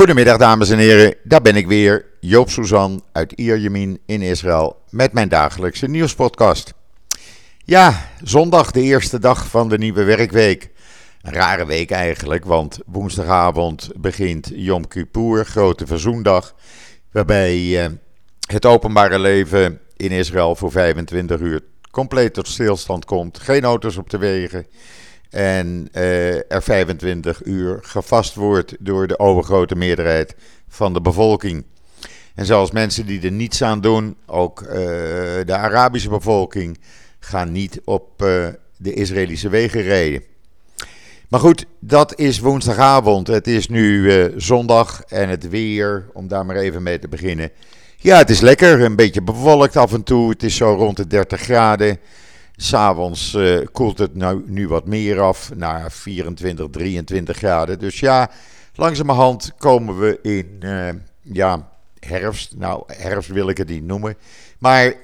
Goedemiddag dames en heren, daar ben ik weer, Joop Suzan uit Ierjemien in Israël met mijn dagelijkse nieuwspodcast. Ja, zondag de eerste dag van de nieuwe werkweek. Een rare week eigenlijk, want woensdagavond begint Yom Kippur, grote verzoendag, waarbij eh, het openbare leven in Israël voor 25 uur compleet tot stilstand komt. Geen auto's op de wegen. En uh, er 25 uur gevast wordt door de overgrote meerderheid van de bevolking. En zelfs mensen die er niets aan doen, ook uh, de Arabische bevolking, gaan niet op uh, de Israëlische wegen rijden. Maar goed, dat is woensdagavond. Het is nu zondag en het weer, om daar maar even mee te beginnen. Ja, het is lekker, een beetje bewolkt af en toe. Het is zo rond de 30 graden. S'avonds uh, koelt het nou, nu wat meer af naar 24, 23 graden. Dus ja, langzamerhand komen we in uh, ja, herfst. Nou, herfst wil ik het niet noemen. Maar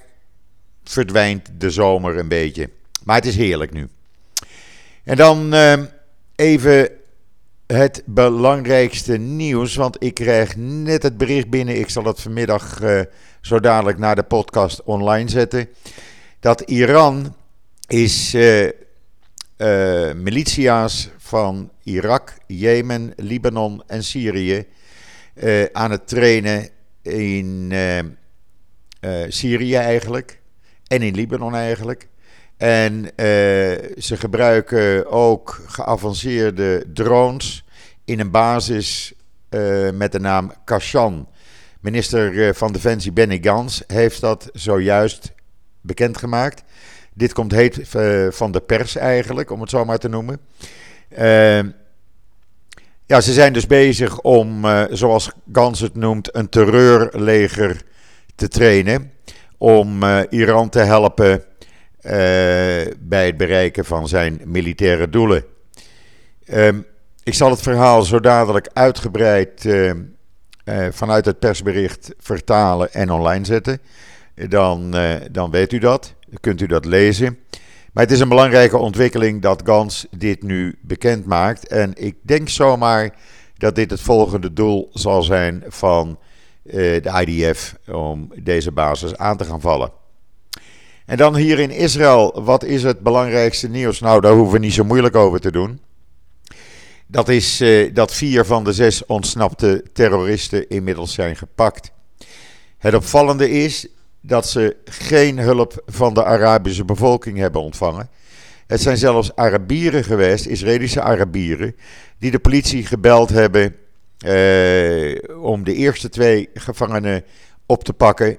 verdwijnt de zomer een beetje. Maar het is heerlijk nu. En dan uh, even het belangrijkste nieuws. Want ik krijg net het bericht binnen. Ik zal het vanmiddag zo dadelijk naar de podcast online zetten. Dat Iran is uh, militia's van Irak, Jemen, Libanon en Syrië uh, aan het trainen in Syrië eigenlijk en in Libanon eigenlijk. En ze gebruiken ook geavanceerde drones in een basis met de naam Kashan. Minister van Defensie Benny Gans heeft dat zojuist bekendgemaakt. Dit komt heet uh, van de pers eigenlijk, om het zo maar te noemen. Uh, ja, ze zijn dus bezig om, uh, zoals Gans het noemt, een terreurleger te trainen. Om Iran te helpen bij het bereiken van zijn militaire doelen. Ehm, ik zal het verhaal zo dadelijk uitgebreid vanuit het persbericht vertalen en online zetten. Dan, dan weet u dat kunt u dat lezen. Maar het is een belangrijke ontwikkeling dat Gans dit nu bekend maakt. En ik denk zomaar dat dit het volgende doel zal zijn van uh, de IDF om deze basis aan te gaan vallen. En dan hier in Israël, wat is het belangrijkste nieuws? Nou, daar hoeven we niet zo moeilijk over te doen. Dat is uh, dat vier van de zes ontsnapte terroristen inmiddels zijn gepakt. Het opvallende is dat ze geen hulp van de Arabische bevolking hebben ontvangen. Het zijn zelfs Arabieren geweest, Israëlische Arabieren, die de politie gebeld hebben eh, om de eerste twee gevangenen op te pakken.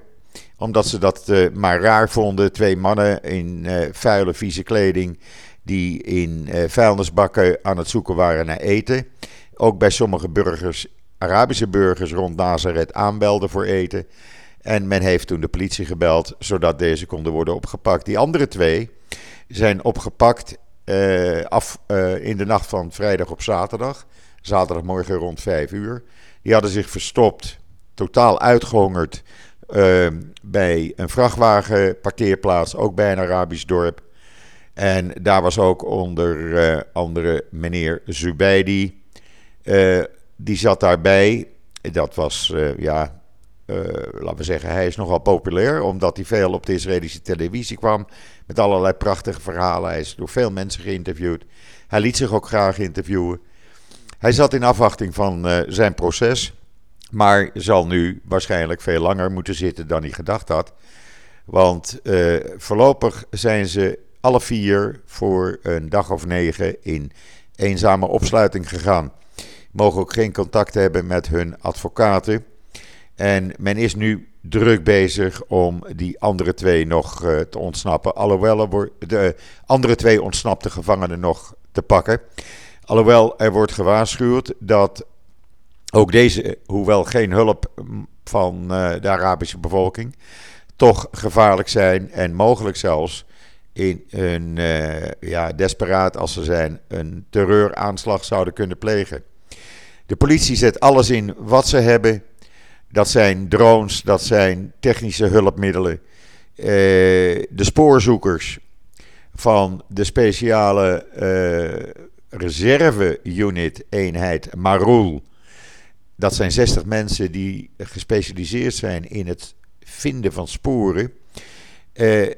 Omdat ze dat eh, maar raar vonden. Twee mannen in eh, vuile, vieze kleding die in vuilnisbakken aan het zoeken waren naar eten. Ook bij sommige burgers, Arabische burgers rond Nazareth aanbelden voor eten. En men heeft toen de politie gebeld, zodat deze konden worden opgepakt. Die andere twee zijn opgepakt uh, af, uh, in de nacht van vrijdag op zaterdag. Zaterdagmorgen rond 5 uur. Die hadden zich verstopt, totaal uitgehongerd, uh, bij een vrachtwagenparkeerplaats, ook bij een Arabisch dorp. En daar was ook onder andere meneer Zubeidi. die zat daarbij. Dat was, ja, laten we zeggen, hij is nogal populair, omdat hij veel op de Israëlische televisie kwam. Met allerlei prachtige verhalen. Hij is door veel mensen geïnterviewd. Hij liet zich ook graag interviewen. Hij zat in afwachting van uh, zijn proces. Maar zal nu waarschijnlijk veel langer moeten zitten dan hij gedacht had. Want uh, voorlopig zijn ze alle vier voor een dag of negen in eenzame opsluiting gegaan. Mogen ook geen contact hebben met hun advocaten. En men is nu druk bezig om die andere twee nog uh, te ontsnappen. Alhoewel er de andere twee ontsnapte gevangenen nog te pakken. Alhoewel er wordt gewaarschuwd dat ook deze, hoewel geen hulp van uh, de Arabische bevolking, toch gevaarlijk zijn en mogelijk zelfs in een uh, ja, desperaat als ze zijn een terreuraanslag zouden kunnen plegen. De politie zet alles in wat ze hebben dat zijn drones, dat zijn technische hulpmiddelen. Uh, de spoorzoekers van de speciale uh, reserve-unit eenheid Marul dat zijn 60 mensen die gespecialiseerd zijn in het vinden van sporen. Uh,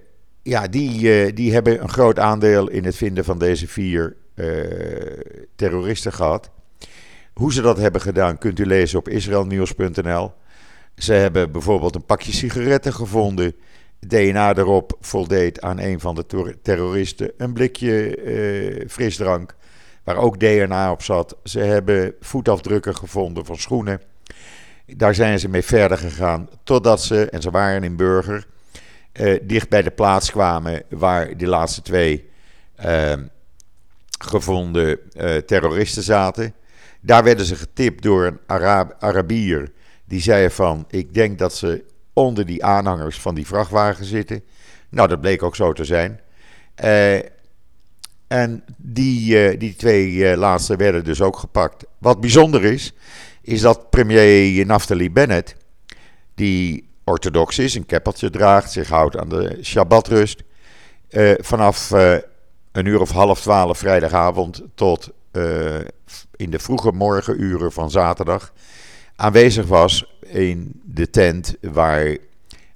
ja, die, die hebben een groot aandeel in het vinden van deze vier terroristen gehad. Hoe ze dat hebben gedaan kunt u lezen op israelnieuws.nl. Ze hebben bijvoorbeeld een pakje sigaretten gevonden. DNA erop voldeed aan een van de terroristen. Een blikje uh, frisdrank, waar ook DNA op zat. Ze hebben voetafdrukken gevonden van schoenen. Daar zijn ze mee verder gegaan. Totdat ze, en ze waren in Burger, uh, dicht bij de plaats kwamen waar die laatste twee uh, gevonden terroristen zaten. Daar werden ze getipt door een Arab Arabier. Die zei van: Ik denk dat ze onder die aanhangers van die vrachtwagen zitten. Nou, dat bleek ook zo te zijn. Uh, en die, uh, die twee uh, laatste werden dus ook gepakt. Wat bijzonder is, is dat premier Naftali Bennett, die orthodox is, een keppeltje draagt, zich houdt aan de Shabbatrust, vanaf een uur of half twaalf vrijdagavond tot in de vroege morgenuren van zaterdag aanwezig was in de tent waar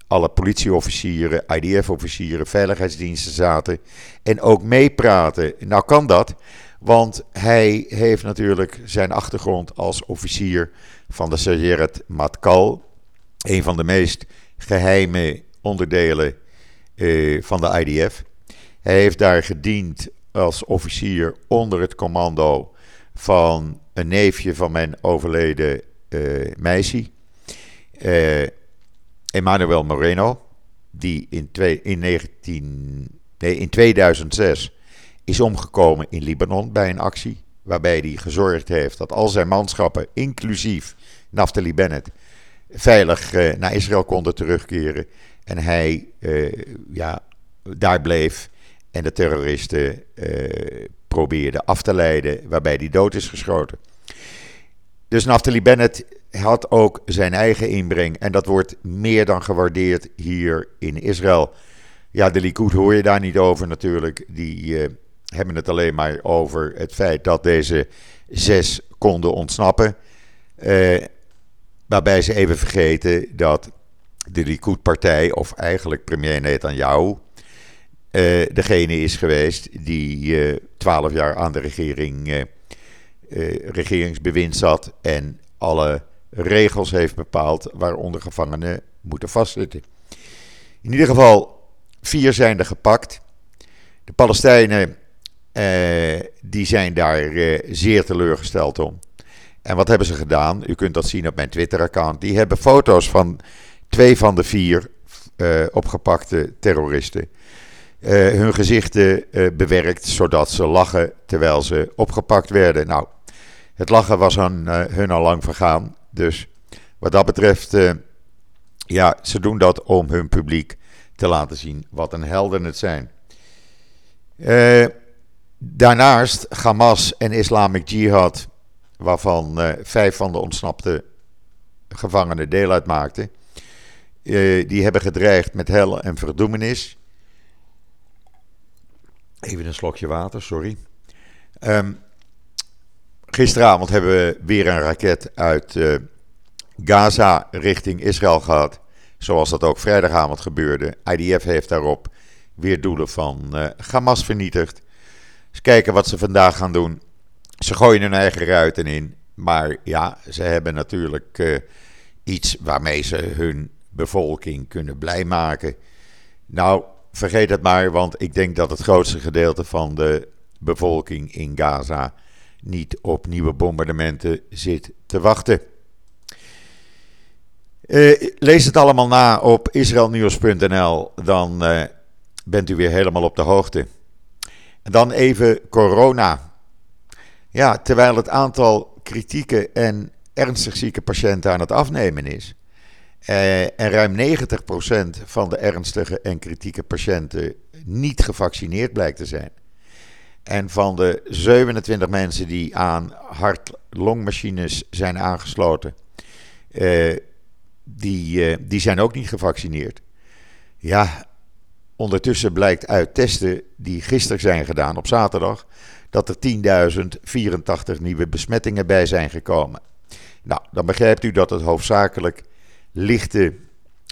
alle politieofficieren, IDF-officieren, veiligheidsdiensten zaten en ook meepraten. Nou kan dat, want hij heeft natuurlijk zijn achtergrond als officier van de Sayeret Matkal, een van de meest geheime onderdelen eh, van de IDF. Hij heeft daar gediend als officier onder het commando van een neefje van mijn overleden uh, meisje. Uh, Emmanuel Moreno, die in, twee, in, 19, nee, in 2006 is omgekomen in Libanon bij een actie. Waarbij hij gezorgd heeft dat al zijn manschappen, inclusief Naftali Bennett, veilig uh, naar Israël konden terugkeren. En hij ja, daar bleef en de terroristen probeerde af te leiden, waarbij hij dood is geschoten. Dus Naftali Bennett had ook zijn eigen inbreng en dat wordt meer dan gewaardeerd hier in Israël. Ja, de Likud hoor je daar niet over natuurlijk. Die uh, hebben het alleen maar over het feit dat deze zes konden ontsnappen. Uh, waarbij ze even vergeten dat de Likud-partij, of eigenlijk premier Netanyahu, uh, degene is geweest die twaalf jaar aan de regering, regeringsbewind zat en alle regels heeft bepaald waaronder gevangenen moeten vastzitten. In ieder geval, vier zijn er gepakt. De Palestijnen eh, die zijn daar eh, zeer teleurgesteld om. En wat hebben ze gedaan? U kunt dat zien op mijn Twitter-account. Die hebben foto's van twee van de vier uh, opgepakte terroristen. Uh, hun gezichten uh, bewerkt zodat ze lachen terwijl ze opgepakt werden. Nou, het lachen was aan hun al lang vergaan. Dus wat dat betreft, ja, ze doen dat om hun publiek te laten zien wat een helden het zijn. Daarnaast Hamas en Islamic Jihad, waarvan vijf van de ontsnapte gevangenen deel uitmaakten, die hebben gedreigd met hel en verdoemenis. Even een slokje water, sorry. Um, Gisteravond hebben we weer een raket uit uh, Gaza richting Israël gehad. Zoals dat ook vrijdagavond gebeurde. IDF heeft daarop weer doelen van uh, Hamas vernietigd. Eens kijken wat ze vandaag gaan doen. Ze gooien hun eigen ruiten in. Maar ja, ze hebben natuurlijk uh, iets waarmee ze hun bevolking kunnen blij maken. Nou, vergeet het maar, want ik denk dat het grootste gedeelte van de bevolking in Gaza niet op nieuwe bombardementen zit te wachten. Uh, lees het allemaal na op israelnieuws.nl, dan uh, bent u weer helemaal op de hoogte. En dan even corona. Ja, terwijl het aantal kritieke en ernstig zieke patiënten aan het afnemen is. Uh, en ruim 90% van de ernstige en kritieke patiënten niet gevaccineerd blijkt te zijn. En van de 27 mensen die aan hart-longmachines zijn aangesloten, uh, die, uh, die zijn ook niet gevaccineerd. Ja, ondertussen blijkt uit testen die gisteren zijn gedaan op zaterdag dat er 10.084 nieuwe besmettingen bij zijn gekomen. Nou, dan begrijpt u dat het hoofdzakelijk lichte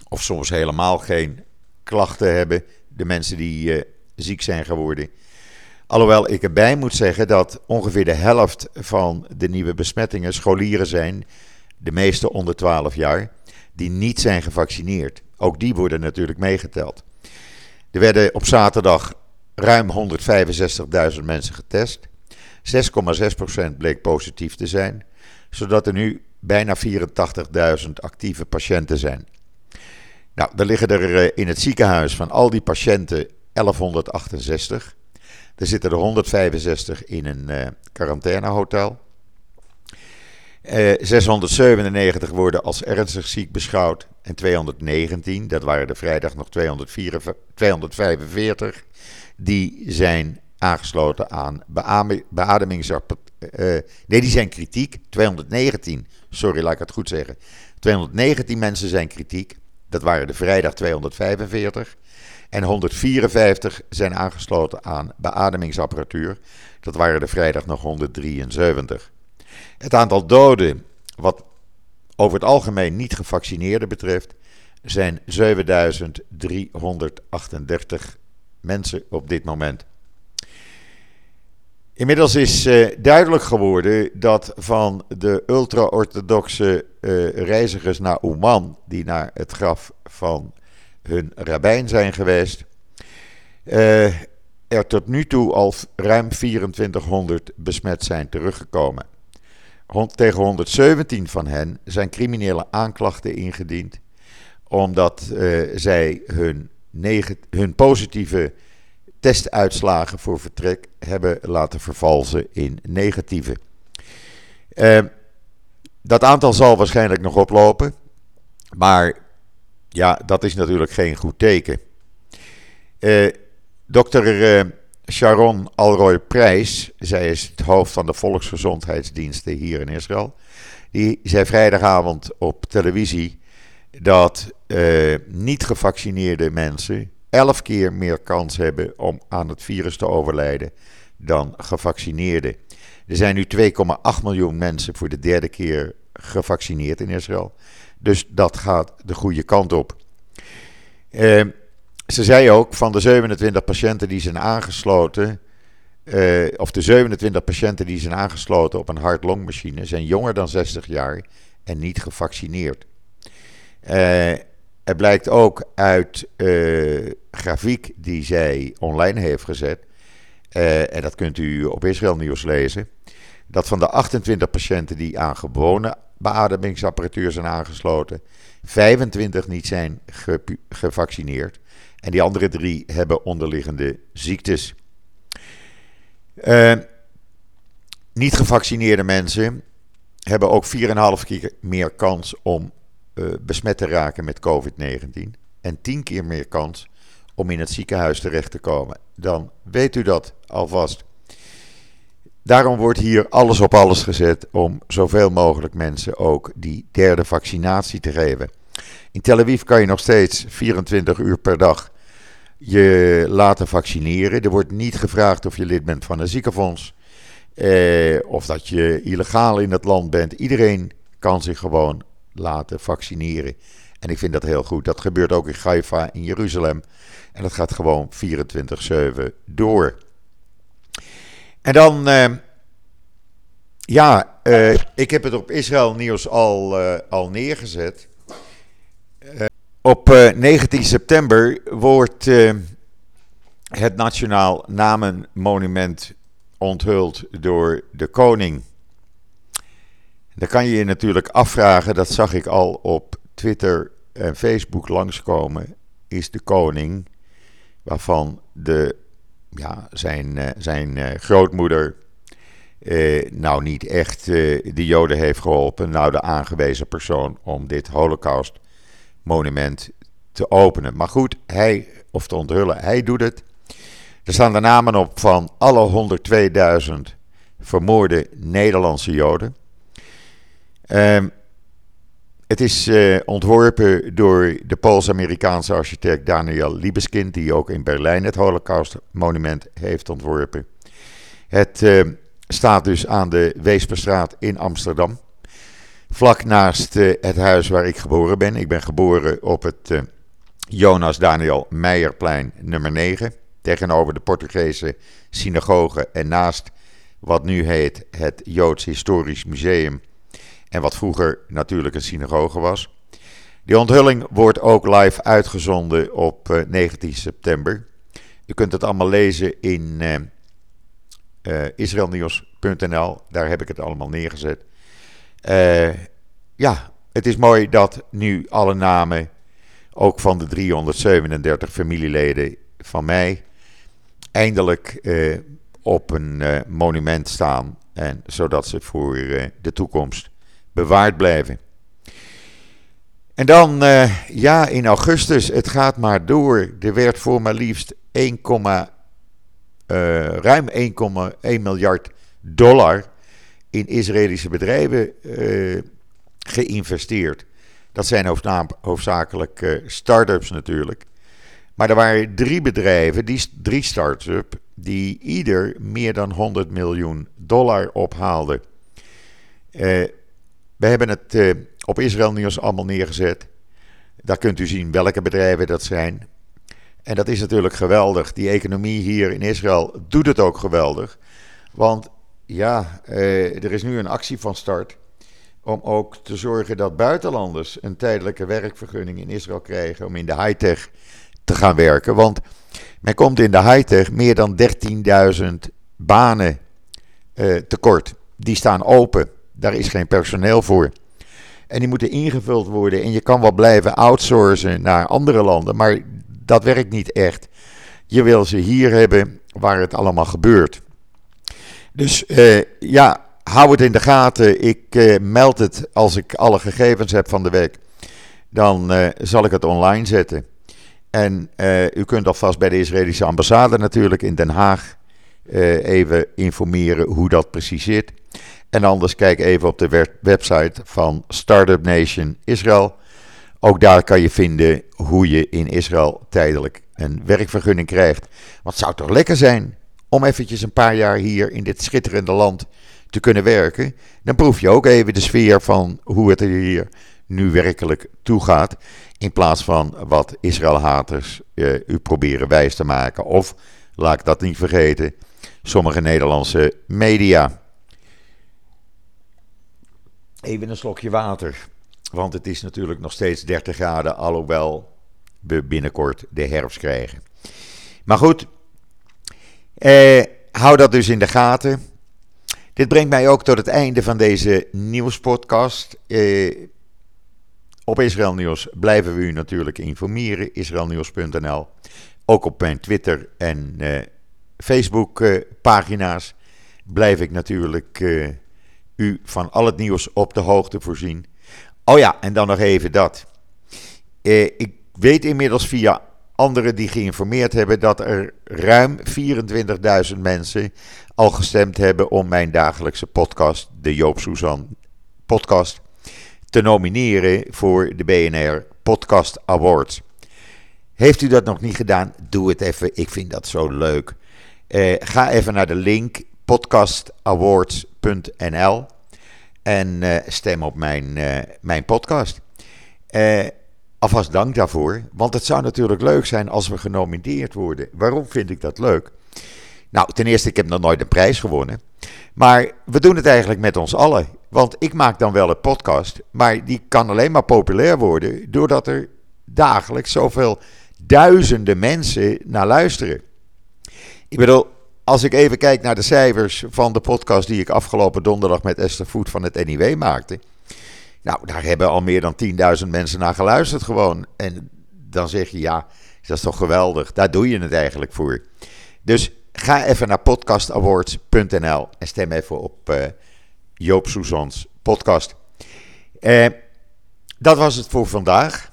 of soms helemaal geen klachten hebben. De mensen die uh, ziek zijn geworden. Alhoewel ik erbij moet zeggen dat ongeveer de helft van de nieuwe besmettingen scholieren zijn. De meeste onder 12 jaar. Die niet zijn gevaccineerd. Ook die worden natuurlijk meegeteld. Er werden op zaterdag ruim 165.000 mensen getest. 6,6% bleek positief te zijn, zodat er nu bijna 84.000 actieve patiënten zijn. Nou, er liggen er eh, in het ziekenhuis van al die patiënten 1168. Er zitten er 165 in een uh, quarantainehotel. Uh, eh, 697 worden als ernstig ziek beschouwd. En 219, dat waren er vrijdag nog 245, die zijn aangesloten aan beademingsapparatuur. Uh, nee, die zijn kritiek. 219, sorry, laat ik het goed zeggen. 219 mensen zijn kritiek. Dat waren de vrijdag 245. En 154 zijn aangesloten aan beademingsapparatuur. Dat waren de vrijdag nog 173. Het aantal doden, wat over het algemeen niet gevaccineerden betreft, zijn 7338 mensen op dit moment. Inmiddels is uh, duidelijk geworden dat van de ultra-orthodoxe uh, reizigers naar Oman, die naar het graf van hun rabbijn zijn geweest, uh, er tot nu toe al ruim 2400 besmet zijn teruggekomen. Tegen 117 van hen zijn criminele aanklachten ingediend, omdat zij hun, hun positieve testuitslagen voor vertrek hebben laten vervalsen in negatieve. Uh, dat aantal zal waarschijnlijk nog oplopen, maar ja, dat is natuurlijk geen goed teken. Uh, dokter uh, Sharon Alroy Prijs, zij is het hoofd van de volksgezondheidsdiensten hier in Israël, die zei vrijdagavond op televisie dat uh, niet gevaccineerde mensen elf keer meer kans hebben om aan het virus te overlijden dan gevaccineerden. Er zijn nu 2,8 miljoen mensen voor de derde keer gevaccineerd in Israël. Dus dat gaat de goede kant op. Uh, ze zei ook van de 27 patiënten die zijn aangesloten. Uh, of de 27 patiënten die zijn aangesloten op een hart-longmachine zijn jonger dan 60 jaar en niet gevaccineerd. Uh, er blijkt ook uit uh, grafiek die zij online heeft gezet, uh, en dat kunt u op Israël Nieuws lezen, dat van de 28 patiënten die aan gewone beademingsapparatuur zijn aangesloten, 25 niet zijn ge gevaccineerd en die andere drie hebben onderliggende ziektes. Uh, niet gevaccineerde mensen hebben ook 4,5 keer meer kans om uh, besmet te raken met COVID-19 en tien keer meer kans om in het ziekenhuis terecht te komen. Dan weet u dat alvast. Daarom wordt hier alles op alles gezet om zoveel mogelijk mensen ook die derde vaccinatie te geven. In Tel Aviv kan je nog steeds 24 uur per dag je laten vaccineren. Er wordt niet gevraagd of je lid bent van een ziekenfonds. Eh, of dat je illegaal in het land bent. Iedereen kan zich gewoon laten vaccineren. En ik vind dat heel goed. Dat gebeurt ook in Haifa in Jeruzalem. En dat gaat gewoon 24-7 door. En dan, uh, ja, uh, ik heb het op Israël Nieuws al, uh, al neergezet. op 19 september wordt het Nationaal Namenmonument onthuld door de koning. Dan kan je je natuurlijk afvragen, dat zag ik al op Twitter en Facebook langskomen, is de koning, waarvan de, ja, zijn, uh, zijn uh, grootmoeder uh, nou niet echt de Joden heeft geholpen, nou de aangewezen persoon om dit Holocaust-monument te openen. Maar goed, hij, of te onthullen, hij doet het. Er staan de namen op van alle 102.000 vermoorde Nederlandse Joden. Um, het is uh, ontworpen door de Pools-Amerikaanse architect Daniel Liebeskind, die ook in Berlijn het Holocaust-monument heeft ontworpen. Het uh, staat dus aan de Weesperstraat in Amsterdam. Vlak naast het huis waar ik geboren ben. Ik ben geboren op het Jonas Daniel Meijerplein nummer 9. Tegenover de Portugese synagoge en naast wat nu heet het Joods Historisch Museum. En wat vroeger natuurlijk een synagoge was. Die onthulling wordt ook live uitgezonden op 19 september. U kunt het allemaal lezen in uh, israelnieuws.nl. Daar heb ik het allemaal neergezet. Ja, het is mooi dat nu alle namen, ook van de 337 familieleden van mij, eindelijk op een monument staan. En zodat ze voor de toekomst bewaard blijven. En dan, ja, in augustus, het gaat maar door. Er werd voor maar liefst 1, uh, ruim 1,1 miljard dollar in Israëlische bedrijven uh, geïnvesteerd. Dat zijn hoofdzakelijk start-ups natuurlijk. Maar er waren drie bedrijven, die, drie start-ups, die ieder meer dan 100 miljoen dollar ophaalden. We hebben het op Israël Nieuws allemaal neergezet. Daar kunt u zien welke bedrijven dat zijn. En dat is natuurlijk geweldig. Die economie hier in Israël doet het ook geweldig. Want ja, eh, er is nu een actie van start om ook te zorgen dat buitenlanders een tijdelijke werkvergunning in Israël krijgen om in de high-tech te gaan werken. Want men komt in de high-tech meer dan 13.000 banen eh, tekort. Die staan open. Daar is geen personeel voor. En die moeten ingevuld worden. En je kan wel blijven outsourcen naar andere landen. Maar dat werkt niet echt. Je wil ze hier hebben waar het allemaal gebeurt. Dus uh, ja, hou het in de gaten. Ik uh, meld het als ik alle gegevens heb van de week. Dan uh, zal ik het online zetten. En u kunt alvast bij de Israëlische ambassade natuurlijk in Den Haag even informeren hoe dat precies zit. En anders kijk even op de website van Startup Nation Israël. Ook daar kan je vinden hoe je in Israël tijdelijk een werkvergunning krijgt. Het zou toch lekker zijn om eventjes een paar jaar hier in dit schitterende land te kunnen werken. Dan proef je ook even de sfeer van hoe het er hier nu werkelijk toe gaat. In plaats van wat Israël-haters uh, u proberen wijs te maken. Of, laat ik dat niet vergeten, sommige Nederlandse media. Even een slokje water. Want het is natuurlijk nog steeds 30 graden, alhoewel we binnenkort de herfst krijgen. Maar goed, eh, hou dat dus in de gaten. Dit brengt mij ook tot het einde van deze nieuwspodcast. Eh, op Israël Nieuws blijven we u natuurlijk informeren. Israelnieuws.nl. Ook op mijn Twitter en eh, Facebook eh, blijf ik natuurlijk eh, u van al het nieuws op de hoogte voorzien. Oh ja, en dan nog even dat. Eh, ik weet inmiddels via anderen die geïnformeerd hebben dat er ruim 24.000 mensen al gestemd hebben om mijn dagelijkse podcast, de Joop Suzan podcast, te nomineren voor de BNR Podcast Awards. Heeft u dat nog niet gedaan? Doe het even. Ik vind dat zo leuk. Eh, ga even naar de link podcastawards.nl en uh, stem op mijn, uh, mijn podcast. Uh, alvast dank daarvoor, want het zou natuurlijk leuk zijn als we genomineerd worden. Waarom vind ik dat leuk? Nou, ten eerste, ik heb nog nooit een prijs gewonnen. Maar we doen het eigenlijk met ons allen. Want ik maak dan wel een podcast, maar die kan alleen maar populair worden doordat er dagelijks zoveel duizenden mensen naar luisteren. Ik bedoel, als ik even kijk naar de cijfers van de podcast die ik afgelopen donderdag met Esther Voet van het NIW maakte. Nou, daar hebben al meer dan 10.000 mensen naar geluisterd gewoon. En dan zeg je, ja, dat is toch geweldig. Daar doe je het eigenlijk voor. Dus ga even naar podcastawards.nl en stem even op uh, Joop Soezans podcast. Uh, dat was het voor vandaag.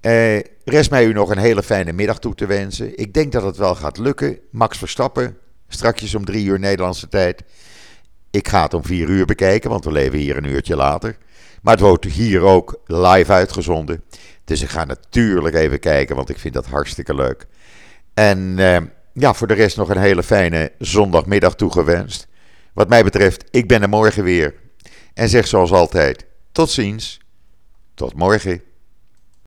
Uh, rest mij u nog een hele fijne middag toe te wensen. Ik denk dat het wel gaat lukken. Max Verstappen, strakjes om drie uur Nederlandse tijd. Ik ga het om vier uur bekijken, want we leven hier een uurtje later. Maar het wordt hier ook live uitgezonden. Dus ik ga natuurlijk even kijken, want ik vind dat hartstikke leuk. En uh, ja, voor de rest nog een hele fijne zondagmiddag toegewenst. Wat mij betreft, ik ben er morgen weer. En zeg zoals altijd: tot ziens, tot morgen.